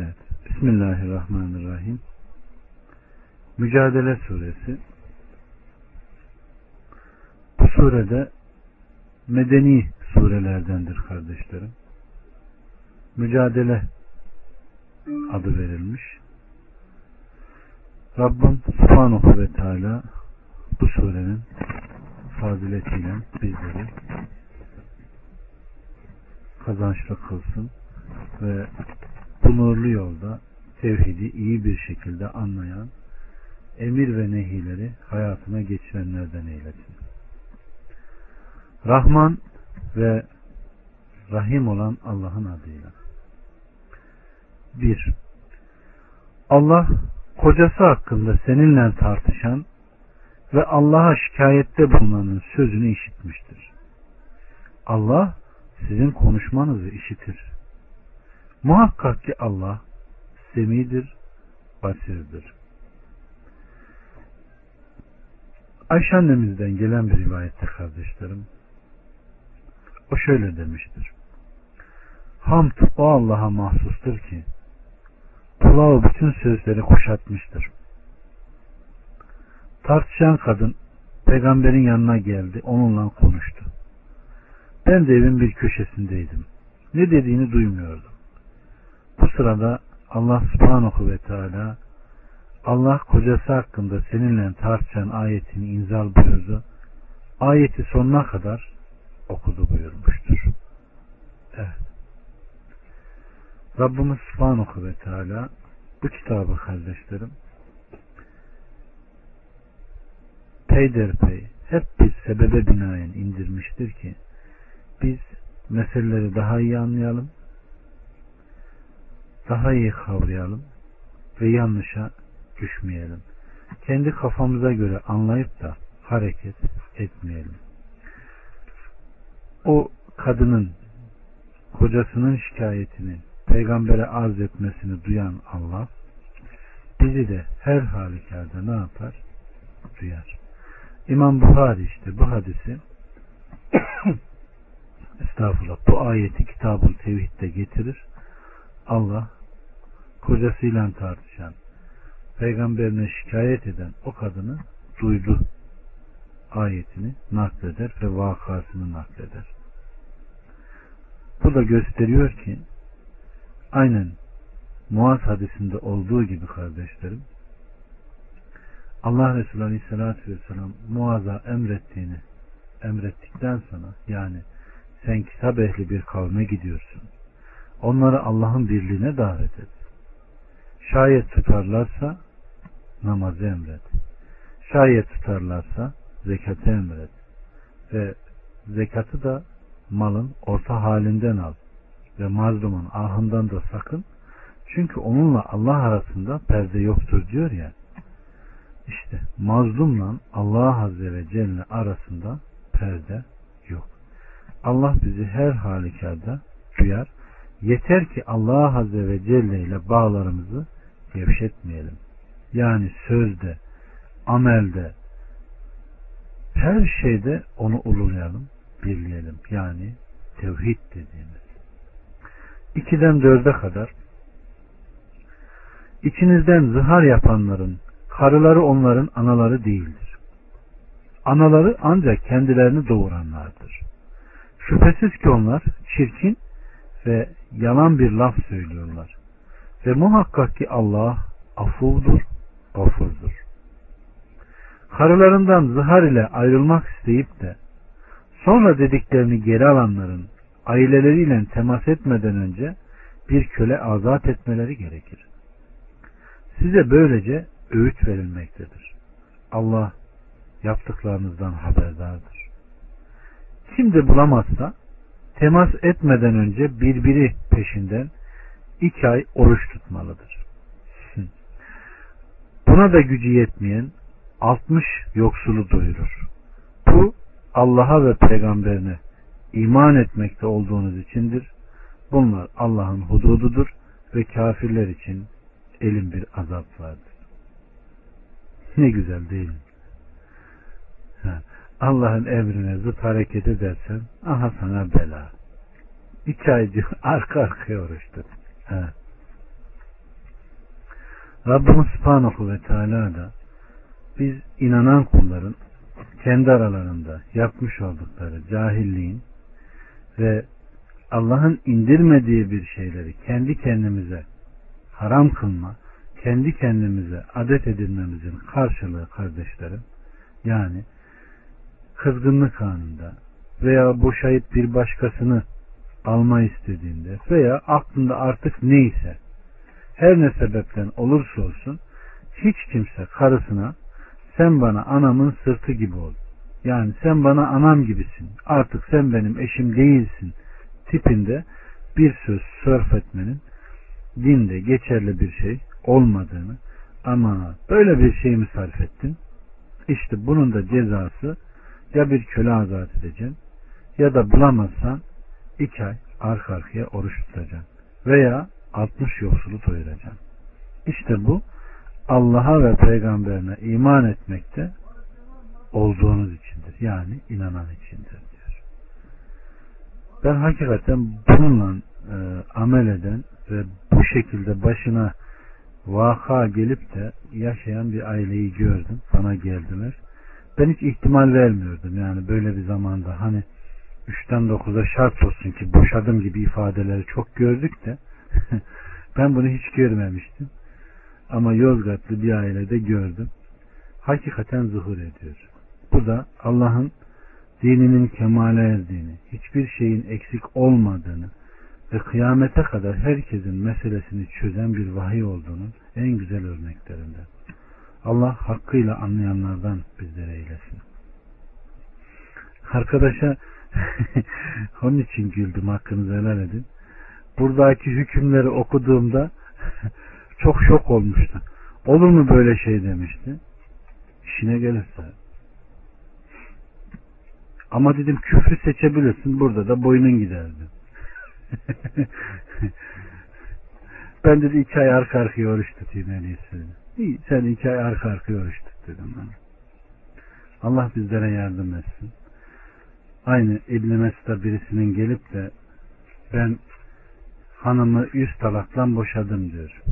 Evet. Bismillahirrahmanirrahim. Mücadele suresi. Bu surede medeni surelerdendir kardeşlerim. Mücadele adı verilmiş. Rabbim Subhanahu ve Teala bu surenin faziletiyle bizleri kazançlı kılsın ve bu nurlu yolda tevhidi iyi bir şekilde anlayan, emir ve nehileri hayatına geçirenlerden eylesin. Rahman ve Rahim olan Allah'ın adıyla. 1. Allah kocası hakkında seninle tartışan ve Allah'a şikayette bulunanın sözünü işitmiştir. Allah sizin konuşmanızı işitir. Muhakkak ki Allah semidir, basirdir. Ayşe annemizden gelen bir rivayette kardeşlerim o şöyle demiştir. Hamd o Allah'a mahsustur ki kulağı bütün sözleri kuşatmıştır. Tartışan kadın peygamberin yanına geldi onunla konuştu. Ben de evin bir köşesindeydim. Ne dediğini duymuyordum. Bu sırada Allah subhanahu ve teala Allah kocası hakkında seninle tartışan ayetini inzal buyurdu. Ayeti sonuna kadar okudu buyurmuştur. Evet. Rabbimiz subhanahu ve teala bu kitabı kardeşlerim peyderpey hep bir sebebe binaen indirmiştir ki biz meseleleri daha iyi anlayalım daha iyi kavrayalım ve yanlışa düşmeyelim. Kendi kafamıza göre anlayıp da hareket etmeyelim. O kadının kocasının şikayetini peygambere arz etmesini duyan Allah bizi de her halükarda ne yapar? Duyar. İmam Buhari işte bu hadisi estağfurullah bu ayeti kitabın tevhidde getirir. Allah kocasıyla tartışan, peygamberine şikayet eden o kadını duydu ayetini nakleder ve vakasını nakleder. Bu da gösteriyor ki aynen Muaz hadisinde olduğu gibi kardeşlerim Allah Resulü Aleyhisselatü Vesselam Muaz'a emrettiğini emrettikten sonra yani sen kitap ehli bir kavme gidiyorsun. Onları Allah'ın birliğine davet et. Şayet tutarlarsa namazı emret. Şayet tutarlarsa zekatı emret. Ve zekatı da malın orta halinden al. Ve mazlumun ahından da sakın. Çünkü onunla Allah arasında perde yoktur diyor ya. İşte mazlumla Allah Azze ve Celle arasında perde yok. Allah bizi her halükarda duyar. Yeter ki Allah Azze ve Celle ile bağlarımızı gevşetmeyelim. Yani sözde, amelde, her şeyde onu ululayalım, birleyelim. Yani tevhid dediğimiz. İkiden dörde kadar içinizden zihar yapanların karıları onların anaları değildir. Anaları ancak kendilerini doğuranlardır. Şüphesiz ki onlar çirkin ve yalan bir laf söylüyorlar. Ve muhakkak ki Allah afuvdur, gafurdur. Karılarından zihar ile ayrılmak isteyip de sonra dediklerini geri alanların aileleriyle temas etmeden önce bir köle azat etmeleri gerekir. Size böylece öğüt verilmektedir. Allah yaptıklarınızdan haberdardır. Kim de bulamazsa temas etmeden önce birbiri peşinden iki ay oruç tutmalıdır. Buna da gücü yetmeyen 60 yoksulu doyurur. Bu Allah'a ve peygamberine iman etmekte olduğunuz içindir. Bunlar Allah'ın hudududur ve kafirler için elin bir azap vardır. Ne güzel değil mi? Allah'ın emrine zıt hareket edersen aha sana bela. İki aycı arka arkaya oruç tut. Rabbimiz Subhanahu ve Teala da biz inanan kulların kendi aralarında yapmış oldukları cahilliğin ve Allah'ın indirmediği bir şeyleri kendi kendimize haram kılma, kendi kendimize adet edinmemizin karşılığı kardeşlerim yani kızgınlık anında veya boşayıp bir başkasını alma istediğinde veya aklında artık neyse her ne sebepten olursa olsun hiç kimse karısına sen bana anamın sırtı gibi ol. Yani sen bana anam gibisin. Artık sen benim eşim değilsin tipinde bir söz sörf etmenin dinde geçerli bir şey olmadığını ama böyle bir şey mi sarf ettin? İşte bunun da cezası ya bir köle azat edeceksin ya da bulamazsan iki ay arka arkaya oruç tutacaksın. Veya 60 yoksulu doyuracaksın. İşte bu Allah'a ve peygamberine iman etmekte olduğunuz içindir. Yani inanan içindir diyor. Ben hakikaten bununla e, amel eden ve bu şekilde başına vaka gelip de yaşayan bir aileyi gördüm. Bana geldiler. Ben hiç ihtimal vermiyordum. Yani böyle bir zamanda hani 3'ten 9'a şart olsun ki boşadım gibi ifadeleri çok gördük de ben bunu hiç görmemiştim. Ama Yozgatlı bir ailede gördüm. Hakikaten zuhur ediyor. Bu da Allah'ın dininin kemale erdiğini, hiçbir şeyin eksik olmadığını ve kıyamete kadar herkesin meselesini çözen bir vahiy olduğunun en güzel örneklerinden. Allah hakkıyla anlayanlardan bizlere eylesin. Arkadaşa onun için güldüm hakkınızı helal edin. Buradaki hükümleri okuduğumda çok şok olmuştu. Olur mu böyle şey demişti. İşine gelirse. Ama dedim küfrü seçebilirsin. Burada da boynun giderdi. ben dedi iki ay arka arkaya oruç tutayım en iyisi. Sen iki ay arka arkaya oruç tut dedim ben. Allah bizlere yardım etsin. Aynı İbn Mesud'a birisinin gelip de ben hanımı yüz talaktan boşadım diyor.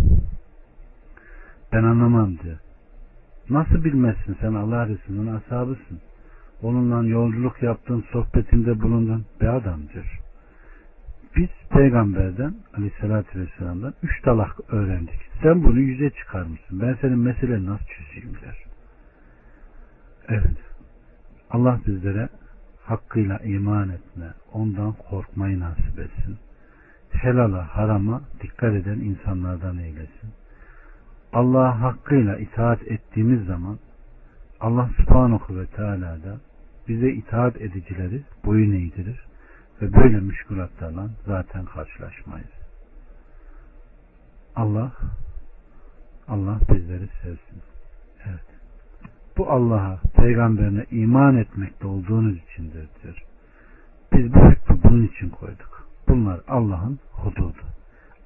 Ben anlamam diyor. Nasıl bilmezsin sen Allah Resulü'nün ashabısın. Onunla yolculuk yaptın, sohbetinde bulundun. Be adam diyor. Biz peygamberden aleyhissalatü vesselam'dan üç talak öğrendik. Sen bunu yüze çıkarmışsın. Ben senin meseleni nasıl çözeyim der. Evet. Allah bizlere hakkıyla iman etme, ondan korkmayı nasip etsin. Helala, harama dikkat eden insanlardan eylesin. Allah'a hakkıyla itaat ettiğimiz zaman Allah subhanahu ve teala da bize itaat edicileri boyun eğdirir ve böyle müşkülatlarla zaten karşılaşmayız. Allah Allah bizleri sevsin. Evet. Bu Allah'a, peygamberine iman etmekte olduğunuz içindir diyor. Biz bu hükmü bunun için koyduk. Bunlar Allah'ın hududu.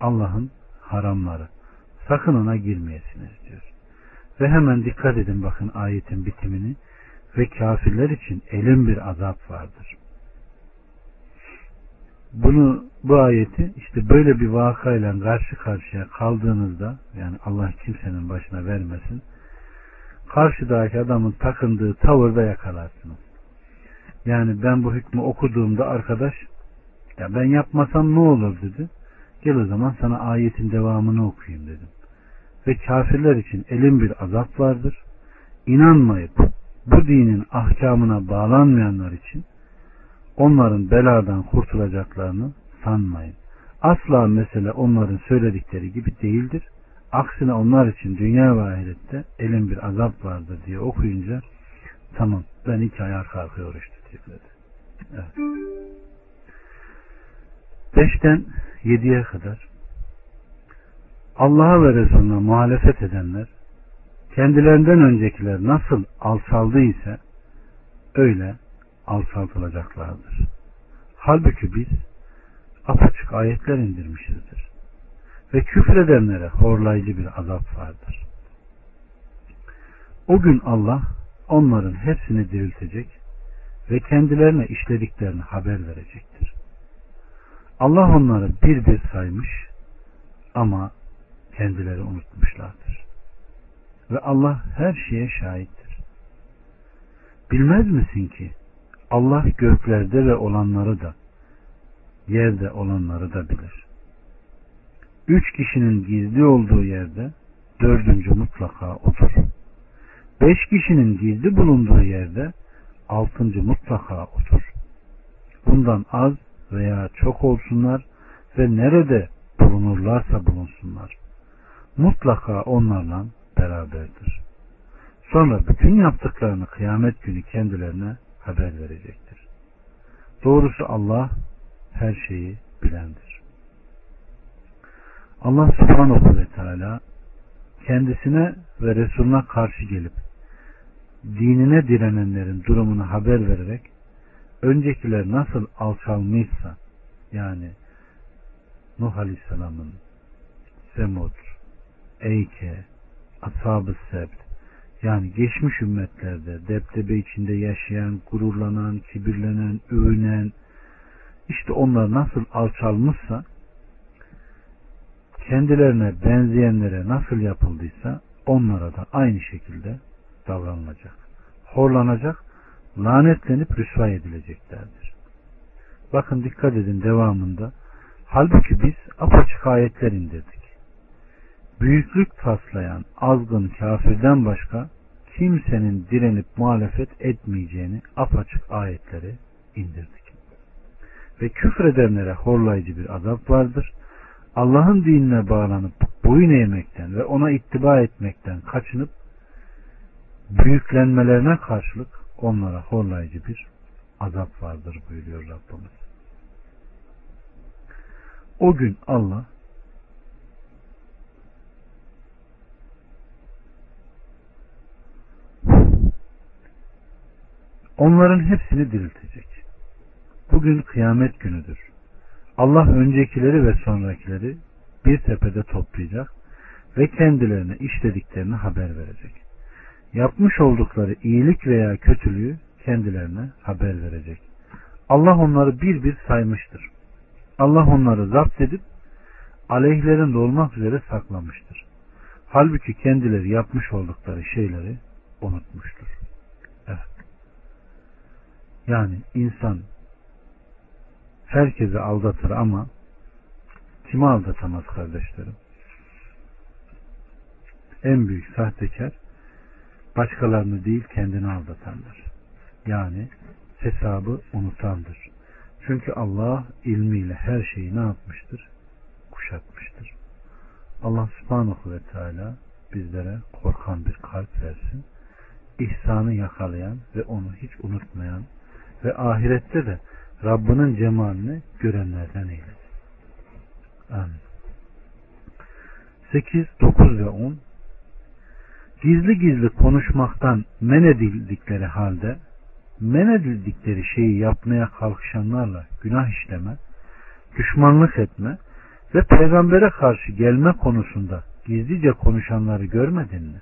Allah'ın haramları. Sakın ona girmeyesiniz diyor. Ve hemen dikkat edin bakın ayetin bitimini ve kafirler için elin bir azap vardır. Bunu bu ayeti işte böyle bir vakayla karşı karşıya kaldığınızda yani Allah kimsenin başına vermesin karşıdaki adamın takındığı tavırda yakalarsınız. Yani ben bu hükmü okuduğumda arkadaş ya ben yapmasam ne olur dedi. Gel o zaman sana ayetin devamını okuyayım dedim. Ve kafirler için elin bir azap vardır. İnanmayıp bu dinin ahkamına bağlanmayanlar için onların beladan kurtulacaklarını sanmayın. Asla mesele onların söyledikleri gibi değildir. Aksine onlar için dünya ve ahirette elin bir azap vardır diye okuyunca tamam ben iki ay arka arkaya oruç tutayım dedi. Evet. Beşten yediye kadar Allah'a ve Resulüne muhalefet edenler kendilerinden öncekiler nasıl alçaldıysa öyle alçaltılacaklardır. Halbuki biz apaçık ayetler indirmişizdir. Ve küfredenlere horlayıcı bir azap vardır. O gün Allah onların hepsini diriltecek ve kendilerine işlediklerini haber verecektir. Allah onları bir bir saymış ama kendileri unutmuşlardır. ve Allah her şeye şahittir. Bilmez misin ki Allah göklerde ve olanları da yerde olanları da bilir. Üç kişinin gizli olduğu yerde dördüncü mutlaka odur. Beş kişinin gizli bulunduğu yerde altıncı mutlaka otur. Bundan az veya çok olsunlar ve nerede bulunurlarsa bulunsunlar. Mutlaka onlarla beraberdir. Sonra bütün yaptıklarını kıyamet günü kendilerine haber verecektir. Doğrusu Allah her şeyi bilendir. Allah subhanahu ve teala kendisine ve Resulüne karşı gelip dinine direnenlerin durumunu haber vererek öncekiler nasıl alçalmışsa yani Nuh Aleyhisselam'ın Semud, Eyke, Ashab-ı Sebt yani geçmiş ümmetlerde deptebe içinde yaşayan, gururlanan, kibirlenen, övünen işte onlar nasıl alçalmışsa kendilerine benzeyenlere nasıl yapıldıysa onlara da aynı şekilde davranılacak. Horlanacak, lanetlenip rüsva edileceklerdir. Bakın dikkat edin devamında. Halbuki biz apaçık ayetler indirdik. Büyüklük taslayan azgın kafirden başka kimsenin direnip muhalefet etmeyeceğini apaçık ayetleri indirdik. Ve küfredenlere horlayıcı bir azap vardır. Allah'ın dinine bağlanıp boyun eğmekten ve ona ittiba etmekten kaçınıp büyüklenmelerine karşılık onlara horlayıcı bir azap vardır buyuruyor Rabbimiz. O gün Allah onların hepsini diriltecek. Bugün kıyamet günüdür. Allah öncekileri ve sonrakileri bir tepede toplayacak ve kendilerine işlediklerini haber verecek. Yapmış oldukları iyilik veya kötülüğü kendilerine haber verecek. Allah onları bir bir saymıştır. Allah onları zapt edip aleyhlerinde olmak üzere saklamıştır. Halbuki kendileri yapmış oldukları şeyleri unutmuştur. Yani insan herkesi aldatır ama kimi aldatamaz kardeşlerim? En büyük sahtekar başkalarını değil kendini aldatandır. Yani hesabı unutandır. Çünkü Allah ilmiyle her şeyi ne yapmıştır? Kuşatmıştır. Allah subhanahu ve teala bizlere korkan bir kalp versin. İhsanı yakalayan ve onu hiç unutmayan ve ahirette de Rabbinin cemalini görenlerden eylesin. Amin. 8, 9 ve 10 Gizli gizli konuşmaktan men edildikleri halde men edildikleri şeyi yapmaya kalkışanlarla günah işleme, düşmanlık etme ve peygambere karşı gelme konusunda gizlice konuşanları görmedin mi?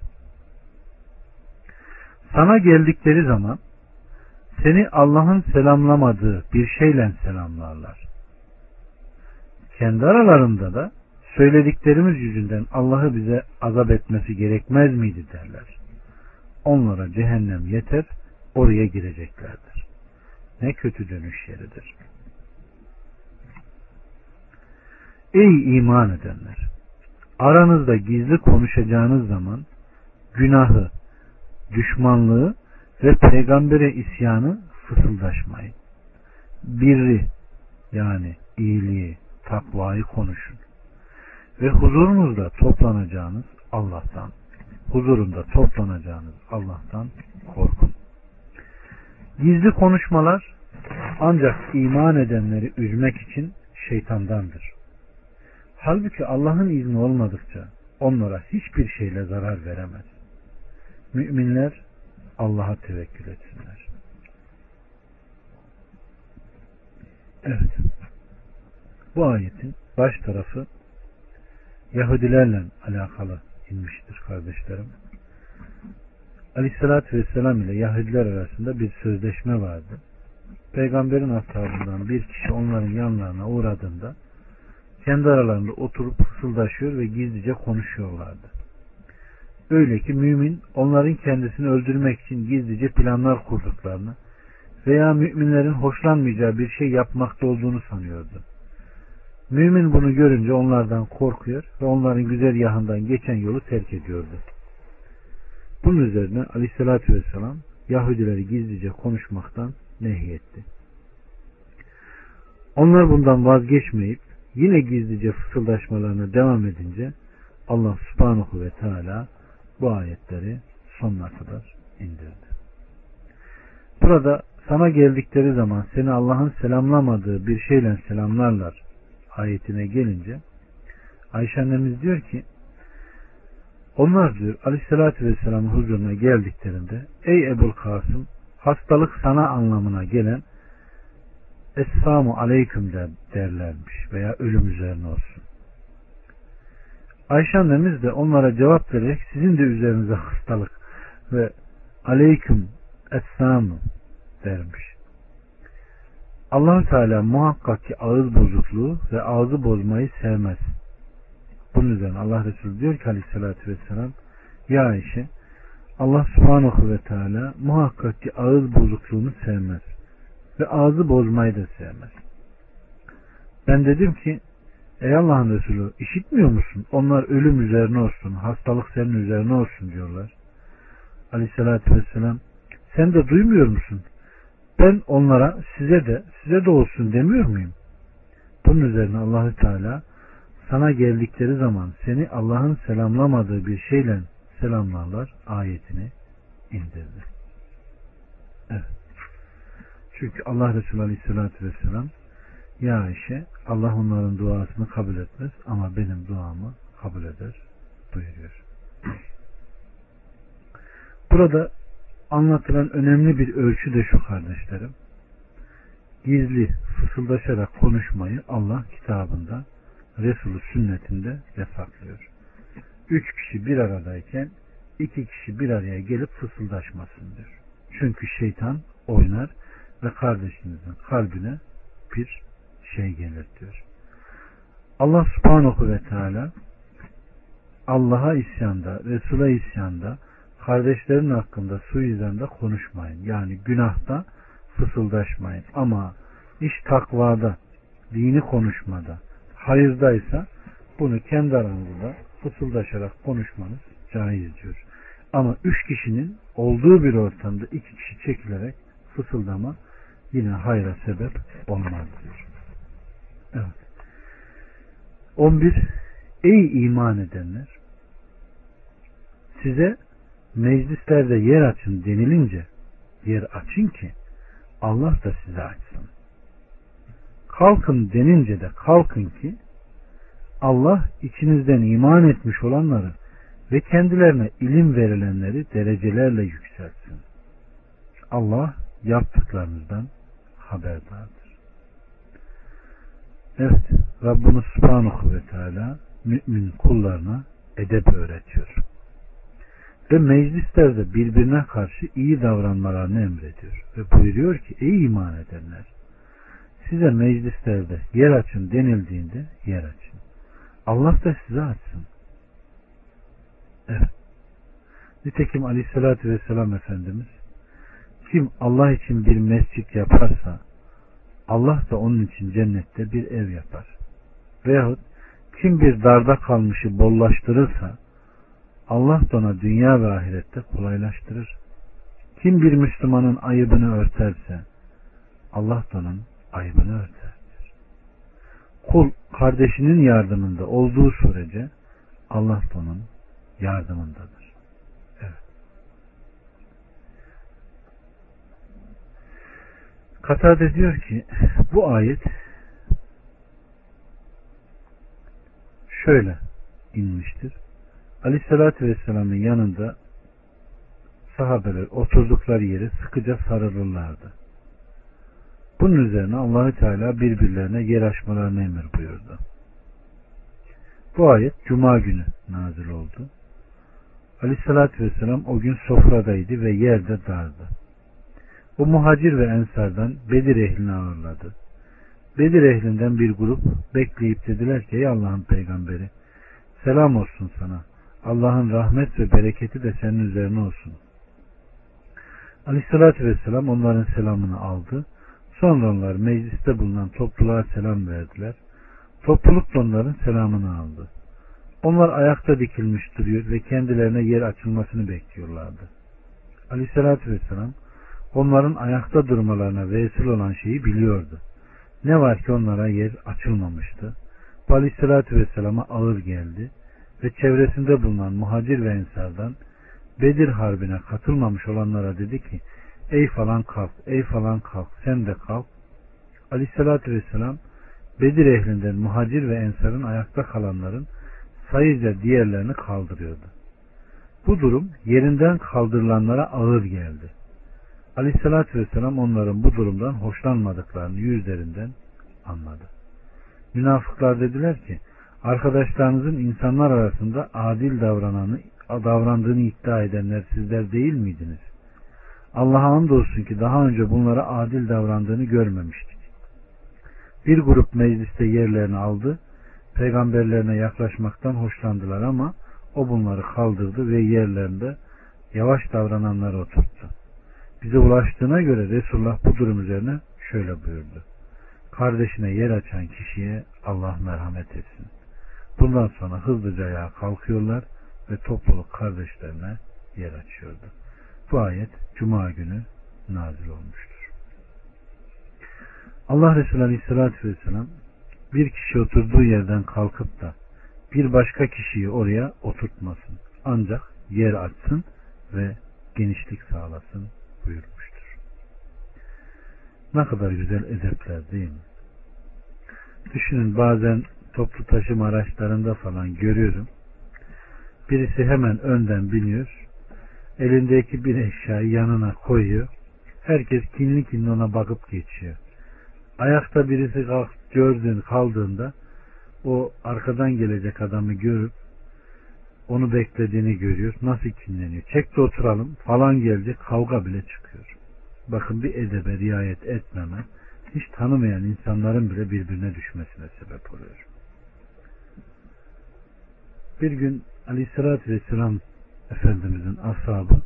Sana geldikleri zaman seni Allah'ın selamlamadığı bir şeyle selamlarlar. Kendi aralarında da söylediklerimiz yüzünden Allah'ı bize azap etmesi gerekmez miydi derler. Onlara cehennem yeter, oraya gireceklerdir. Ne kötü dönüş yeridir. Ey iman edenler! Aranızda gizli konuşacağınız zaman günahı, düşmanlığı ve peygambere isyanı fısıldaşmayın. Birri yani iyiliği, takvayı konuşun. Ve huzurunuzda toplanacağınız Allah'tan, huzurunda toplanacağınız Allah'tan korkun. Gizli konuşmalar ancak iman edenleri üzmek için şeytandandır. Halbuki Allah'ın izni olmadıkça onlara hiçbir şeyle zarar veremez. Müminler Allah'a tevekkül etsinler. Evet. Bu ayetin baş tarafı Yahudilerle alakalı inmiştir kardeşlerim. Aleyhissalatü Vesselam ile Yahudiler arasında bir sözleşme vardı. Peygamberin ashabından bir kişi onların yanlarına uğradığında kendi aralarında oturup fısıldaşıyor ve gizlice konuşuyorlardı. Öyle ki mümin onların kendisini öldürmek için gizlice planlar kurduklarını veya müminlerin hoşlanmayacağı bir şey yapmakta olduğunu sanıyordu. Mümin bunu görünce onlardan korkuyor ve onların güzel yahından geçen yolu terk ediyordu. Bunun üzerine aleyhissalatü vesselam Yahudileri gizlice konuşmaktan nehyetti. Onlar bundan vazgeçmeyip yine gizlice fısıldaşmalarına devam edince Allah subhanahu ve teala bu ayetleri sonuna kadar indirdi. Burada sana geldikleri zaman seni Allah'ın selamlamadığı bir şeyle selamlarlar ayetine gelince Ayşe annemiz diyor ki onlar diyor aleyhissalatü vesselamın huzuruna geldiklerinde ey Ebul Kasım hastalık sana anlamına gelen Esselamu aleyküm der, derlermiş veya ölüm üzerine olsun. Ayşe annemiz de onlara cevap vererek sizin de üzerinize hastalık ve aleyküm esselamu dermiş. allah Teala muhakkak ki ağız bozukluğu ve ağzı bozmayı sevmez. Bunun üzerine Allah Resulü diyor ki aleyhissalatü vesselam Ya Ayşe Allah subhanahu ve teala muhakkak ki ağız bozukluğunu sevmez. Ve ağzı bozmayı da sevmez. Ben dedim ki Ey Allah'ın Resulü işitmiyor musun? Onlar ölüm üzerine olsun, hastalık senin üzerine olsun diyorlar. Aleyhissalatü vesselam sen de duymuyor musun? Ben onlara size de size de olsun demiyor muyum? Bunun üzerine Allahü Teala sana geldikleri zaman seni Allah'ın selamlamadığı bir şeyle selamlarlar ayetini indirdi. Evet. Çünkü Allah Resulü Aleyhisselatü Vesselam ya Ayşe Allah onların duasını kabul etmez ama benim duamı kabul eder buyuruyor. Burada anlatılan önemli bir ölçü de şu kardeşlerim. Gizli fısıldaşarak konuşmayı Allah kitabında Resulü sünnetinde yasaklıyor. Üç kişi bir aradayken iki kişi bir araya gelip fısıldaşmasın diyor. Çünkü şeytan oynar ve kardeşinizin kalbine bir şey gelir diyor. Allah subhanahu ve teala Allah'a isyanda, Resul'a isyanda, kardeşlerin hakkında suizanda konuşmayın. Yani günahta fısıldaşmayın. Ama iş takvada, dini konuşmada, hayırdaysa bunu kendi aranızda fısıldaşarak konuşmanız caiz diyor. Ama üç kişinin olduğu bir ortamda iki kişi çekilerek fısıldama yine hayra sebep olmaz diyor. Evet. 11. Ey iman edenler! Size meclislerde yer açın denilince yer açın ki Allah da size açsın. Kalkın denince de kalkın ki Allah içinizden iman etmiş olanları ve kendilerine ilim verilenleri derecelerle yükseltsin. Allah yaptıklarınızdan haberdardır. Evet, Rabbimiz Subhanahu ve Teala mümin kullarına edep öğretiyor. Ve meclislerde birbirine karşı iyi davranmalarını emrediyor. Ve buyuruyor ki ey iman edenler size meclislerde yer açın denildiğinde yer açın. Allah da size açsın. Evet. Nitekim aleyhissalatü vesselam Efendimiz kim Allah için bir mescit yaparsa Allah da onun için cennette bir ev yapar. Veyahut kim bir darda kalmışı bollaştırırsa Allah da ona dünya ve ahirette kolaylaştırır. Kim bir Müslümanın ayıbını örterse Allah da onun ayıbını örter. Kul kardeşinin yardımında olduğu sürece Allah da onun yardımındadır. Evet. Katade diyor ki bu ayet şöyle inmiştir. Aleyhissalatü Vesselam'ın yanında sahabeler oturdukları yere sıkıca sarılırlardı. Bunun üzerine Allahü Teala birbirlerine yer açmalarını emir buyurdu. Bu ayet Cuma günü nazil oldu. Aleyhissalatü Vesselam o gün sofradaydı ve yerde dardı. O muhacir ve ensardan Bedir ehlini ağırladı. Bedir ehlinden bir grup bekleyip dediler ki ey Allah'ın peygamberi selam olsun sana. Allah'ın rahmet ve bereketi de senin üzerine olsun. Aleyhissalatü vesselam onların selamını aldı. Sonra onlar mecliste bulunan topluluğa selam verdiler. Topluluk da onların selamını aldı. Onlar ayakta dikilmiş duruyor ve kendilerine yer açılmasını bekliyorlardı. Aleyhissalatü vesselam onların ayakta durmalarına vesile olan şeyi biliyordu. Ne var ki onlara yer açılmamıştı. Bu Aleyhissalatü vesselama ağır geldi ve çevresinde bulunan muhacir ve ensardan Bedir Harbi'ne katılmamış olanlara dedi ki ey falan kalk, ey falan kalk, sen de kalk. Aleyhissalatü vesselam Bedir ehlinden muhacir ve ensarın ayakta kalanların sayıca diğerlerini kaldırıyordu. Bu durum yerinden kaldırılanlara ağır geldi. Aleyhissalatü vesselam onların bu durumdan hoşlanmadıklarını yüzlerinden anladı. Münafıklar dediler ki arkadaşlarınızın insanlar arasında adil davrananı, davrandığını iddia edenler sizler değil miydiniz? Allah'a andolsun ki daha önce bunlara adil davrandığını görmemiştik. Bir grup mecliste yerlerini aldı, peygamberlerine yaklaşmaktan hoşlandılar ama o bunları kaldırdı ve yerlerinde yavaş davrananları oturttu. Bize ulaştığına göre Resulullah bu durum üzerine şöyle buyurdu. Kardeşine yer açan kişiye Allah merhamet etsin. Bundan sonra hızlıca ayağa kalkıyorlar ve topluluk kardeşlerine yer açıyordu. Bu ayet Cuma günü nazil olmuştur. Allah Resulü Aleyhisselatü Vesselam bir kişi oturduğu yerden kalkıp da bir başka kişiyi oraya oturtmasın. Ancak yer açsın ve genişlik sağlasın buyurmuştur. Ne kadar güzel edepler değil mi? Düşünün bazen toplu taşıma araçlarında falan görüyorum. Birisi hemen önden biniyor. Elindeki bir eşyayı yanına koyuyor. Herkes kinli kinli ona bakıp geçiyor. Ayakta birisi kalk, gördüğün kaldığında o arkadan gelecek adamı görüp onu beklediğini görüyor. Nasıl kinleniyor? Çek de oturalım falan gelecek kavga bile çıkıyor. Bakın bir edebe riayet etmeme hiç tanımayan insanların bile birbirine düşmesine sebep oluyor. Bir gün Aleyhisselatü Vesselam Efendimizin ashabı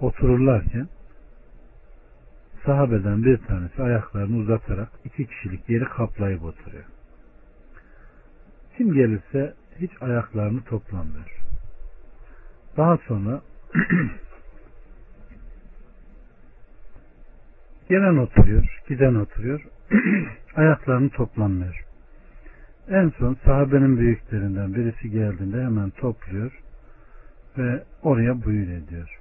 otururlarken sahabeden bir tanesi ayaklarını uzatarak iki kişilik yeri kaplayıp oturuyor. Kim gelirse hiç ayaklarını toplamıyor. Daha sonra gelen oturuyor, giden oturuyor, ayaklarını toplanmıyor. En son sahabenin büyüklerinden birisi geldiğinde hemen topluyor ve oraya buyur ediyor.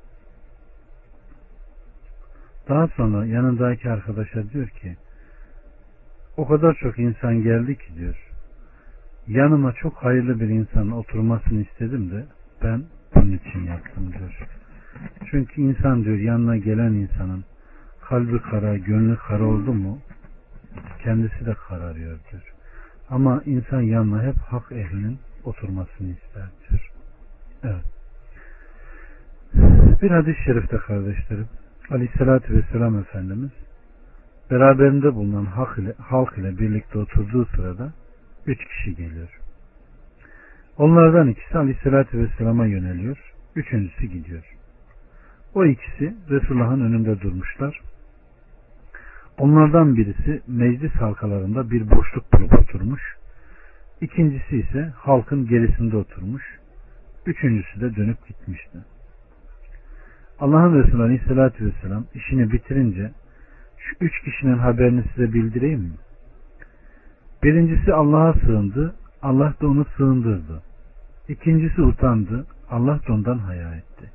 Daha sonra yanındaki arkadaşa diyor ki o kadar çok insan geldi ki diyor yanıma çok hayırlı bir insanın oturmasını istedim de ben bunun için yaptım diyor. Çünkü insan diyor yanına gelen insanın kalbi kara, gönlü kara oldu mu kendisi de kararıyor diyor. Ama insan yanına hep hak ehlinin oturmasını ister diyor. Evet. Bir hadis-i şerifte kardeşlerim Aleyhisselatü Vesselam Efendimiz beraberinde bulunan halk ile, halk ile birlikte oturduğu sırada üç kişi geliyor. Onlardan ikisi Aleyhisselatü Vesselam'a yöneliyor. Üçüncüsü gidiyor. O ikisi Resulullah'ın önünde durmuşlar. Onlardan birisi meclis halkalarında bir boşluk bulup oturmuş. İkincisi ise halkın gerisinde oturmuş. Üçüncüsü de dönüp gitmişti. Allah'ın Resulü Aleyhisselatü Vesselam işini bitirince şu üç kişinin haberini size bildireyim mi? Birincisi Allah'a sığındı, Allah da onu sığındırdı. İkincisi utandı, Allah da ondan haya etti.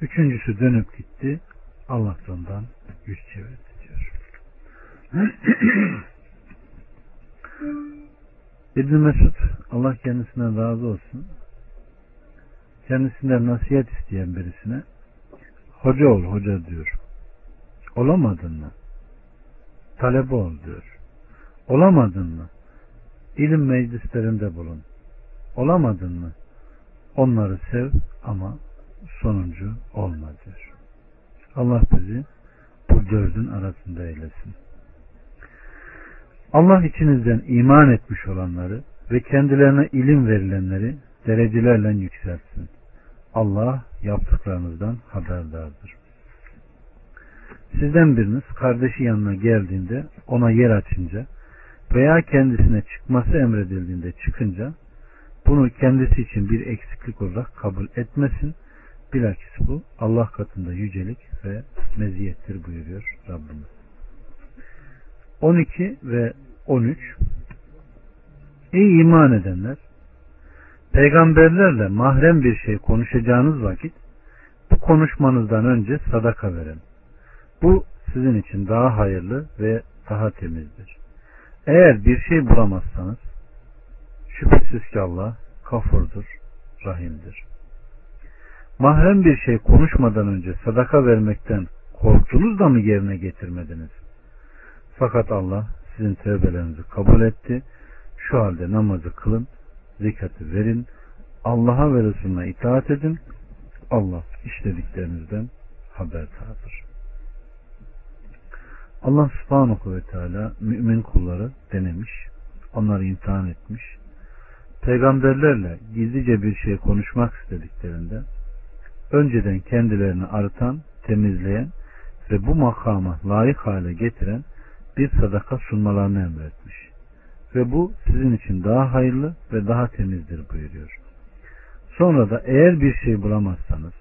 Üçüncüsü dönüp gitti, Allah da ondan yüz çevirdi diyor. İbn Mesud Allah kendisinden razı olsun. Kendisinden nasihat isteyen birisine hoca ol hoca diyor. Olamadın mı? Talebe ol diyor. Olamadın mı? İlim meclislerinde bulun. Olamadın mı? Onları sev ama sonuncu olma diyor. Allah bizi bu dördün arasında eylesin. Allah içinizden iman etmiş olanları ve kendilerine ilim verilenleri derecelerle yükselsin. Allah yaptıklarınızdan haberdardır. Sizden biriniz kardeşi yanına geldiğinde ona yer açınca veya kendisine çıkması emredildiğinde çıkınca bunu kendisi için bir eksiklik olarak kabul etmesin. Bilakis bu Allah katında yücelik ve meziyettir buyuruyor Rabbimiz. 12 ve 13 Ey iman edenler! Peygamberlerle mahrem bir şey konuşacağınız vakit bu konuşmanızdan önce sadaka verin. Bu sizin için daha hayırlı ve daha temizdir. Eğer bir şey bulamazsanız şüphesiz ki Allah kafurdur, rahimdir. Mahrem bir şey konuşmadan önce sadaka vermekten korktunuz da mı yerine getirmediniz? Fakat Allah sizin tövbelerinizi kabul etti. Şu halde namazı kılın, zekatı verin, Allah'a ve Resulüne itaat edin. Allah işlediklerinizden haberdardır. Allah subhanahu ve teala mümin kulları denemiş, onları imtihan etmiş. Peygamberlerle gizlice bir şey konuşmak istediklerinde önceden kendilerini arıtan, temizleyen ve bu makama layık hale getiren bir sadaka sunmalarını emretmiş. Ve bu sizin için daha hayırlı ve daha temizdir buyuruyor. Sonra da eğer bir şey bulamazsanız,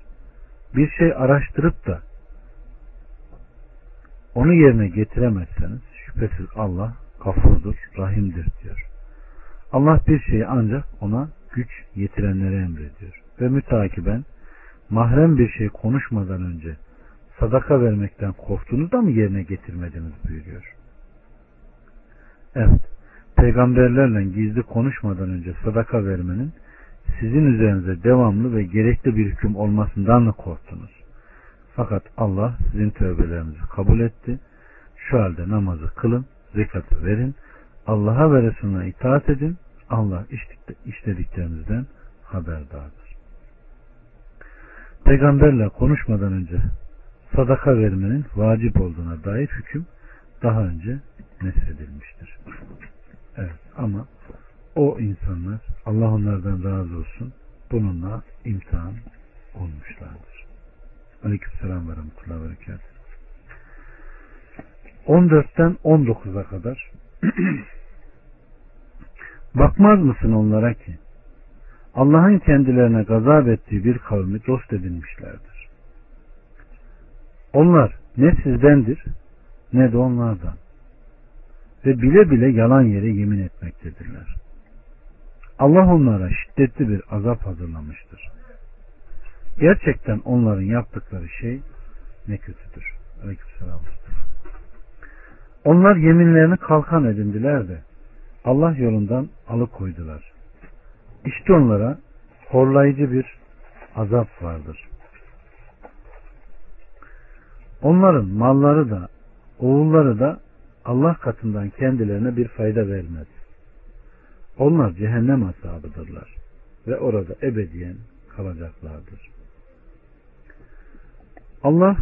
bir şey araştırıp da onu yerine getiremezseniz şüphesiz Allah kafurdur, rahimdir diyor. Allah bir şeyi ancak ona güç yetirenlere emrediyor. Ve mütakiben mahrem bir şey konuşmadan önce sadaka vermekten korktunuz da mı yerine getirmediniz buyuruyor. Evet, peygamberlerle gizli konuşmadan önce sadaka vermenin sizin üzerinize devamlı ve gerekli bir hüküm olmasından mı korktunuz? Fakat Allah sizin tövbelerinizi kabul etti. Şu halde namazı kılın, zekatı verin, Allah'a ve Resulüne itaat edin. Allah işlediklerinizden haberdardır. Peygamberle konuşmadan önce sadaka vermenin vacip olduğuna dair hüküm daha önce nesredilmiştir. Evet ama o insanlar Allah onlardan razı olsun bununla imtihan olmuşlardır. Aleykümselam ve rahmetullahi ve berekat. 14'ten 19'a kadar Bakmaz mısın onlara ki Allah'ın kendilerine gazap ettiği bir kavmi dost edinmişlerdir. Onlar ne sizdendir ne de onlardan. Ve bile bile yalan yere yemin etmektedirler. Allah onlara şiddetli bir azap hazırlamıştır. Gerçekten onların yaptıkları şey ne kötüdür. Aleykümselam. Onlar yeminlerini kalkan edindiler de Allah yolundan alıkoydular. İşte onlara horlayıcı bir azap vardır. Onların malları da oğulları da Allah katından kendilerine bir fayda vermez. Onlar cehennem ashabıdırlar ve orada ebediyen kalacaklardır. Allah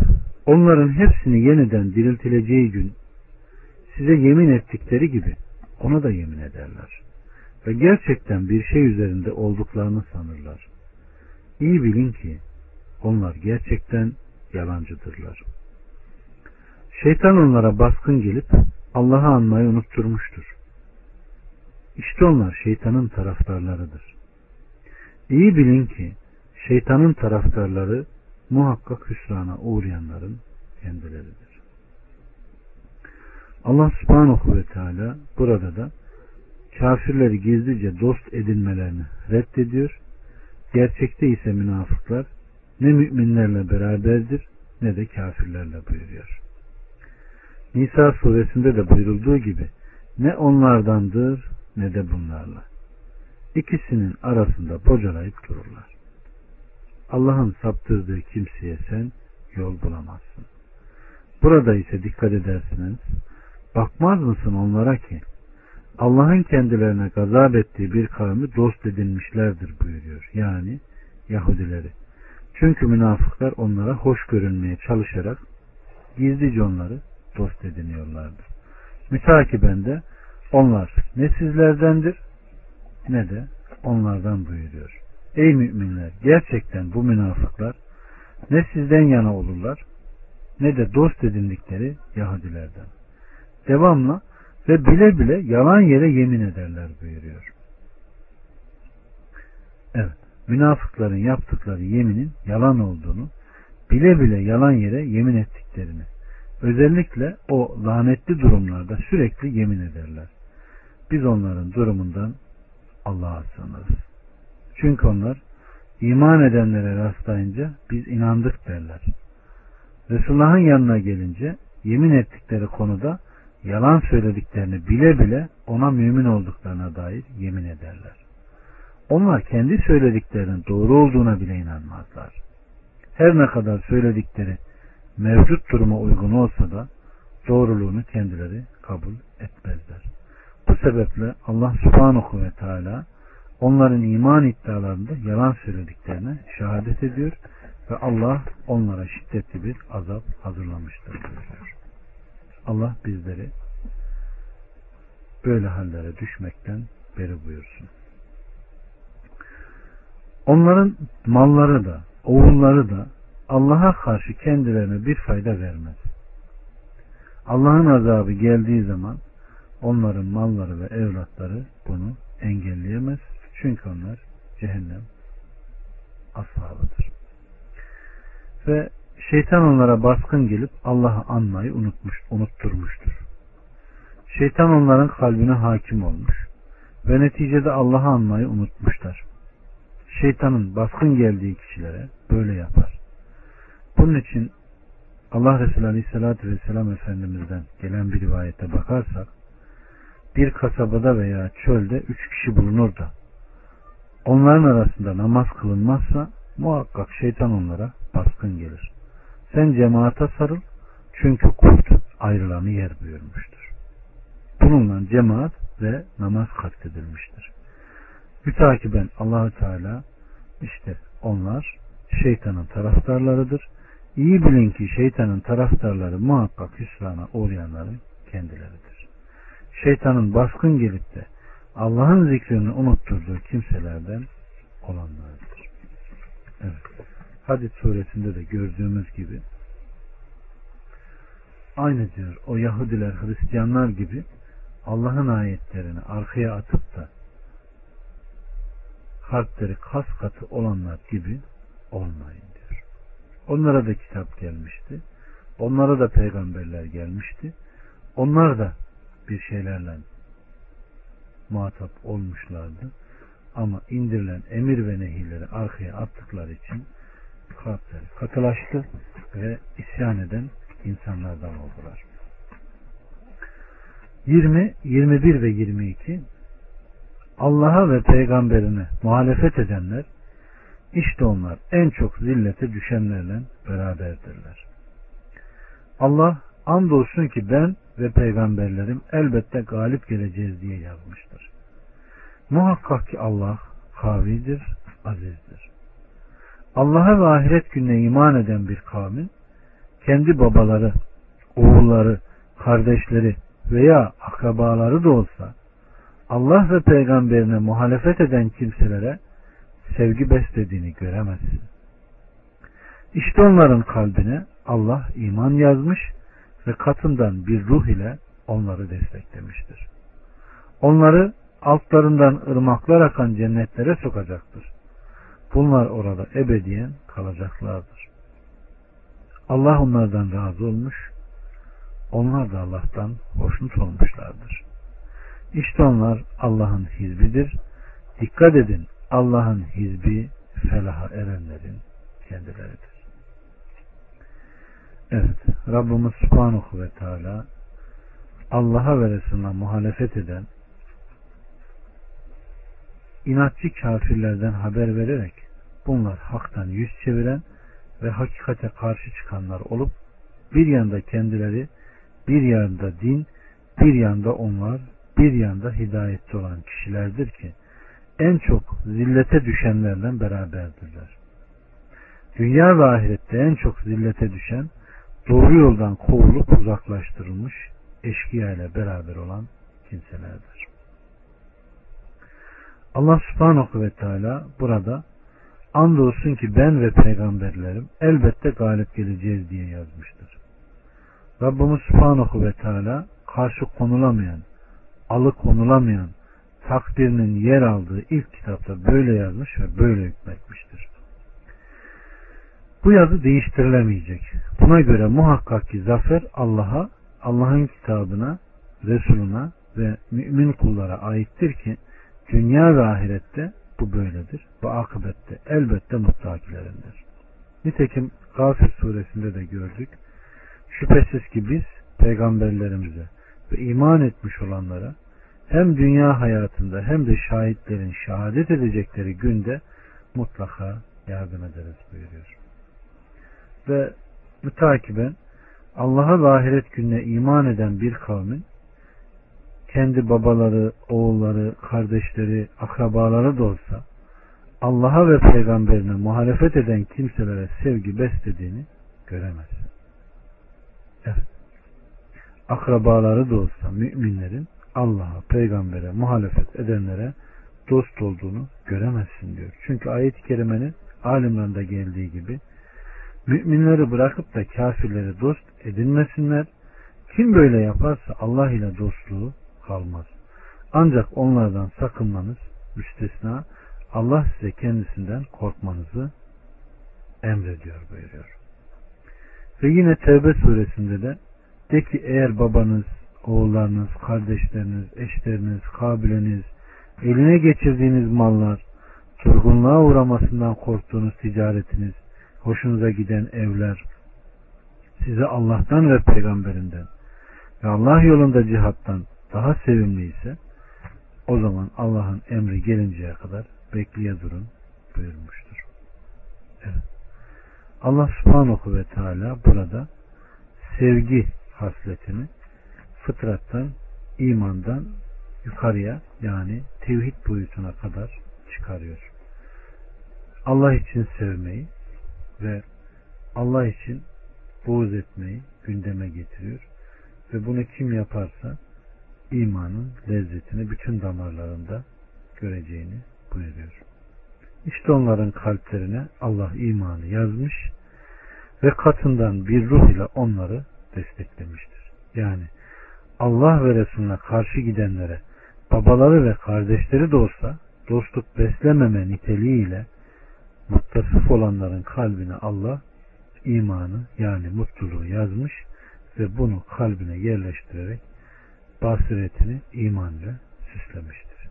onların hepsini yeniden diriltileceği gün size yemin ettikleri gibi ona da yemin ederler. Ve gerçekten bir şey üzerinde olduklarını sanırlar. İyi bilin ki onlar gerçekten yalancıdırlar. Şeytan onlara baskın gelip Allah'ı anmayı unutturmuştur. İşte onlar şeytanın taraftarlarıdır. İyi bilin ki şeytanın taraftarları muhakkak hüsrana uğrayanların kendileridir. Allah subhanahu ve teala burada da kafirleri gizlice dost edinmelerini reddediyor. Gerçekte ise münafıklar ne müminlerle beraberdir ne de kafirlerle buyuruyor. Nisa suresinde de buyurulduğu gibi ne onlardandır ne de bunlarla. İkisinin arasında bocalayıp dururlar. Allah'ın saptırdığı kimseye sen yol bulamazsın. Burada ise dikkat edersiniz Bakmaz mısın onlara ki Allah'ın kendilerine gazap ettiği bir kavmi dost edinmişlerdir buyuruyor. Yani Yahudileri. Çünkü münafıklar onlara hoş görünmeye çalışarak gizlice onları dost ediniyorlardı. Mütakiben de onlar ne sizlerdendir ne de onlardan buyuruyor. Ey müminler gerçekten bu münafıklar ne sizden yana olurlar ne de dost edindikleri Yahudilerden. Devamla ve bile bile yalan yere yemin ederler buyuruyor. Evet, münafıkların yaptıkları yeminin yalan olduğunu, bile bile yalan yere yemin ettiklerini, özellikle o lanetli durumlarda sürekli yemin ederler. Biz onların durumundan Allah'a sığınırız. Çünkü onlar iman edenlere rastlayınca biz inandık derler. Resulullah'ın yanına gelince yemin ettikleri konuda yalan söylediklerini bile bile ona mümin olduklarına dair yemin ederler. Onlar kendi söylediklerinin doğru olduğuna bile inanmazlar. Her ne kadar söyledikleri mevcut duruma uygun olsa da doğruluğunu kendileri kabul etmezler. Bu sebeple Allah subhanahu ve teala onların iman iddialarında yalan söylediklerine şehadet ediyor ve Allah onlara şiddetli bir azap hazırlamıştır diyor. Allah bizleri böyle hallere düşmekten beri buyursun. Onların malları da, oğulları da Allah'a karşı kendilerine bir fayda vermez. Allah'ın azabı geldiği zaman onların malları ve evlatları bunu engelleyemez. Çünkü onlar cehennem ashabıdır. Ve şeytan onlara baskın gelip Allah'ı anmayı unutmuş, unutturmuştur. Şeytan onların kalbine hakim olmuş ve neticede Allah'ı anmayı unutmuşlar. Şeytanın baskın geldiği kişilere böyle yapar. Bunun için Allah Resulü Aleyhisselatü Vesselam Efendimiz'den gelen bir rivayete bakarsak bir kasabada veya çölde üç kişi bulunur da onların arasında namaz kılınmazsa muhakkak şeytan onlara baskın gelir. Sen cemaate sarıl çünkü kurt ayrılanı yer buyurmuştur. Bununla cemaat ve namaz katledilmiştir. Mütakiben Allahü Teala işte onlar şeytanın taraftarlarıdır. İyi bilin ki şeytanın taraftarları muhakkak hüsrana uğrayanların kendileridir. Şeytanın baskın gelip de Allah'ın zikrini unutturduğu kimselerden olanlardır. Evet. Hadid suresinde de gördüğümüz gibi aynı diyor o Yahudiler Hristiyanlar gibi Allah'ın ayetlerini arkaya atıp da kalpleri kas katı olanlar gibi olmayın diyor. Onlara da kitap gelmişti. Onlara da peygamberler gelmişti. Onlar da bir şeylerle muhatap olmuşlardı. Ama indirilen emir ve nehirleri arkaya attıkları için kalpleri katılaştı ve isyan eden insanlardan oldular. 20, 21 ve 22 Allah'a ve peygamberine muhalefet edenler işte onlar en çok zillete düşenlerle beraberdirler. Allah andolsun ki ben ve peygamberlerim elbette galip geleceğiz diye yazmıştır. Muhakkak ki Allah kavidir, azizdir. Allah'a ve ahiret gününe iman eden bir kavmin kendi babaları, oğulları, kardeşleri veya akrabaları da olsa Allah ve peygamberine muhalefet eden kimselere sevgi beslediğini göremezsin. İşte onların kalbine Allah iman yazmış ve katından bir ruh ile onları desteklemiştir. Onları altlarından ırmaklar akan cennetlere sokacaktır. Bunlar orada ebediyen kalacaklardır. Allah onlardan razı olmuş, onlar da Allah'tan hoşnut olmuşlardır. İşte onlar Allah'ın hizbidir. Dikkat edin Allah'ın hizbi felaha erenlerin kendileridir. Evet Rabbimiz Subhanahu ve Teala Allah'a ve Resulüne muhalefet eden inatçı kafirlerden haber vererek bunlar haktan yüz çeviren ve hakikate karşı çıkanlar olup bir yanda kendileri bir yanda din bir yanda onlar bir yanda hidayette olan kişilerdir ki en çok zillete düşenlerden beraberdirler. Dünya ve ahirette en çok zillete düşen doğru yoldan kovulup uzaklaştırılmış eşkıya ile beraber olan kimselerdir. Allah subhanahu ve teala burada Andolsun ki ben ve peygamberlerim elbette galip geleceğiz diye yazmıştır. Rabbimiz Subhanahu ve Teala karşı konulamayan, alıkonulamayan takdirinin yer aldığı ilk kitapta böyle yazmış ve böyle hükmetmiştir. Bu yazı değiştirilemeyecek. Buna göre muhakkak ki zafer Allah'a, Allah'ın kitabına, Resuluna ve mümin kullara aittir ki dünya ve ahirette bu böyledir. Bu akıbette elbette muttakilerindir. Nitekim Gafir suresinde de gördük. Şüphesiz ki biz peygamberlerimize ve iman etmiş olanlara hem dünya hayatında hem de şahitlerin şehadet edecekleri günde mutlaka yardım ederiz buyuruyor. Ve mütakiben Allah'a ve ahiret gününe iman eden bir kavmin kendi babaları, oğulları, kardeşleri, akrabaları da olsa Allah'a ve peygamberine muhalefet eden kimselere sevgi beslediğini göremez. Evet. Akrabaları da olsa müminlerin Allah'a, peygambere muhalefet edenlere dost olduğunu göremezsin diyor. Çünkü ayet-i kerimenin alimlerinde geldiği gibi müminleri bırakıp da kafirleri dost edinmesinler. Kim böyle yaparsa Allah ile dostluğu kalmaz. Ancak onlardan sakınmanız müstesna Allah size kendisinden korkmanızı emrediyor buyuruyor. Ve yine Tevbe suresinde de de ki eğer babanız, oğullarınız, kardeşleriniz, eşleriniz, kabileniz, eline geçirdiğiniz mallar, turgunluğa uğramasından korktuğunuz ticaretiniz, hoşunuza giden evler, size Allah'tan ve peygamberinden ve Allah yolunda cihattan daha sevimli ise o zaman Allah'ın emri gelinceye kadar bekleye durun buyurmuştur. Evet. Allah subhanahu ve teala burada sevgi hasletini fıtrattan, imandan yukarıya yani tevhid boyutuna kadar çıkarıyor. Allah için sevmeyi ve Allah için buğz etmeyi gündeme getiriyor. Ve bunu kim yaparsa imanın lezzetini bütün damarlarında göreceğini buyuruyor. İşte onların kalplerine Allah imanı yazmış ve katından bir ruh ile onları desteklemiştir. Yani Allah ve Resulüne karşı gidenlere babaları ve kardeşleri de olsa dostluk beslememe niteliğiyle muttasıf olanların kalbine Allah imanı yani mutluluğu yazmış ve bunu kalbine yerleştirerek basiretini iman ile süslemiştir.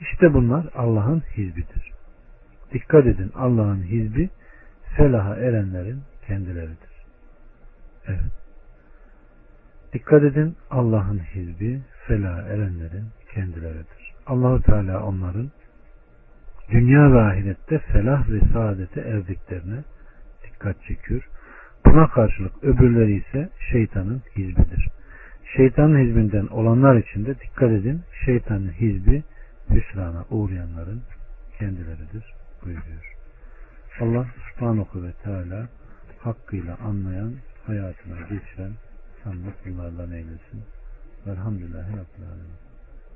İşte bunlar Allah'ın hizbidir. Dikkat edin Allah'ın hizbi felaha erenlerin kendileridir. Evet. Dikkat edin Allah'ın hizbi felaha erenlerin kendileridir. Allahu Teala onların dünya ve ahirette felah ve saadete erdiklerine dikkat çekiyor. Buna karşılık öbürleri ise şeytanın hizbidir. Şeytanın hizbinden olanlar için de dikkat edin şeytanın hizbi hüsrana uğrayanların kendileridir buyuruyor. Allah subhanahu ve teala hakkıyla anlayan, hayatına geçiren sandık bunlardan eylesin. Velhamdülillahi Rabbil Alemin.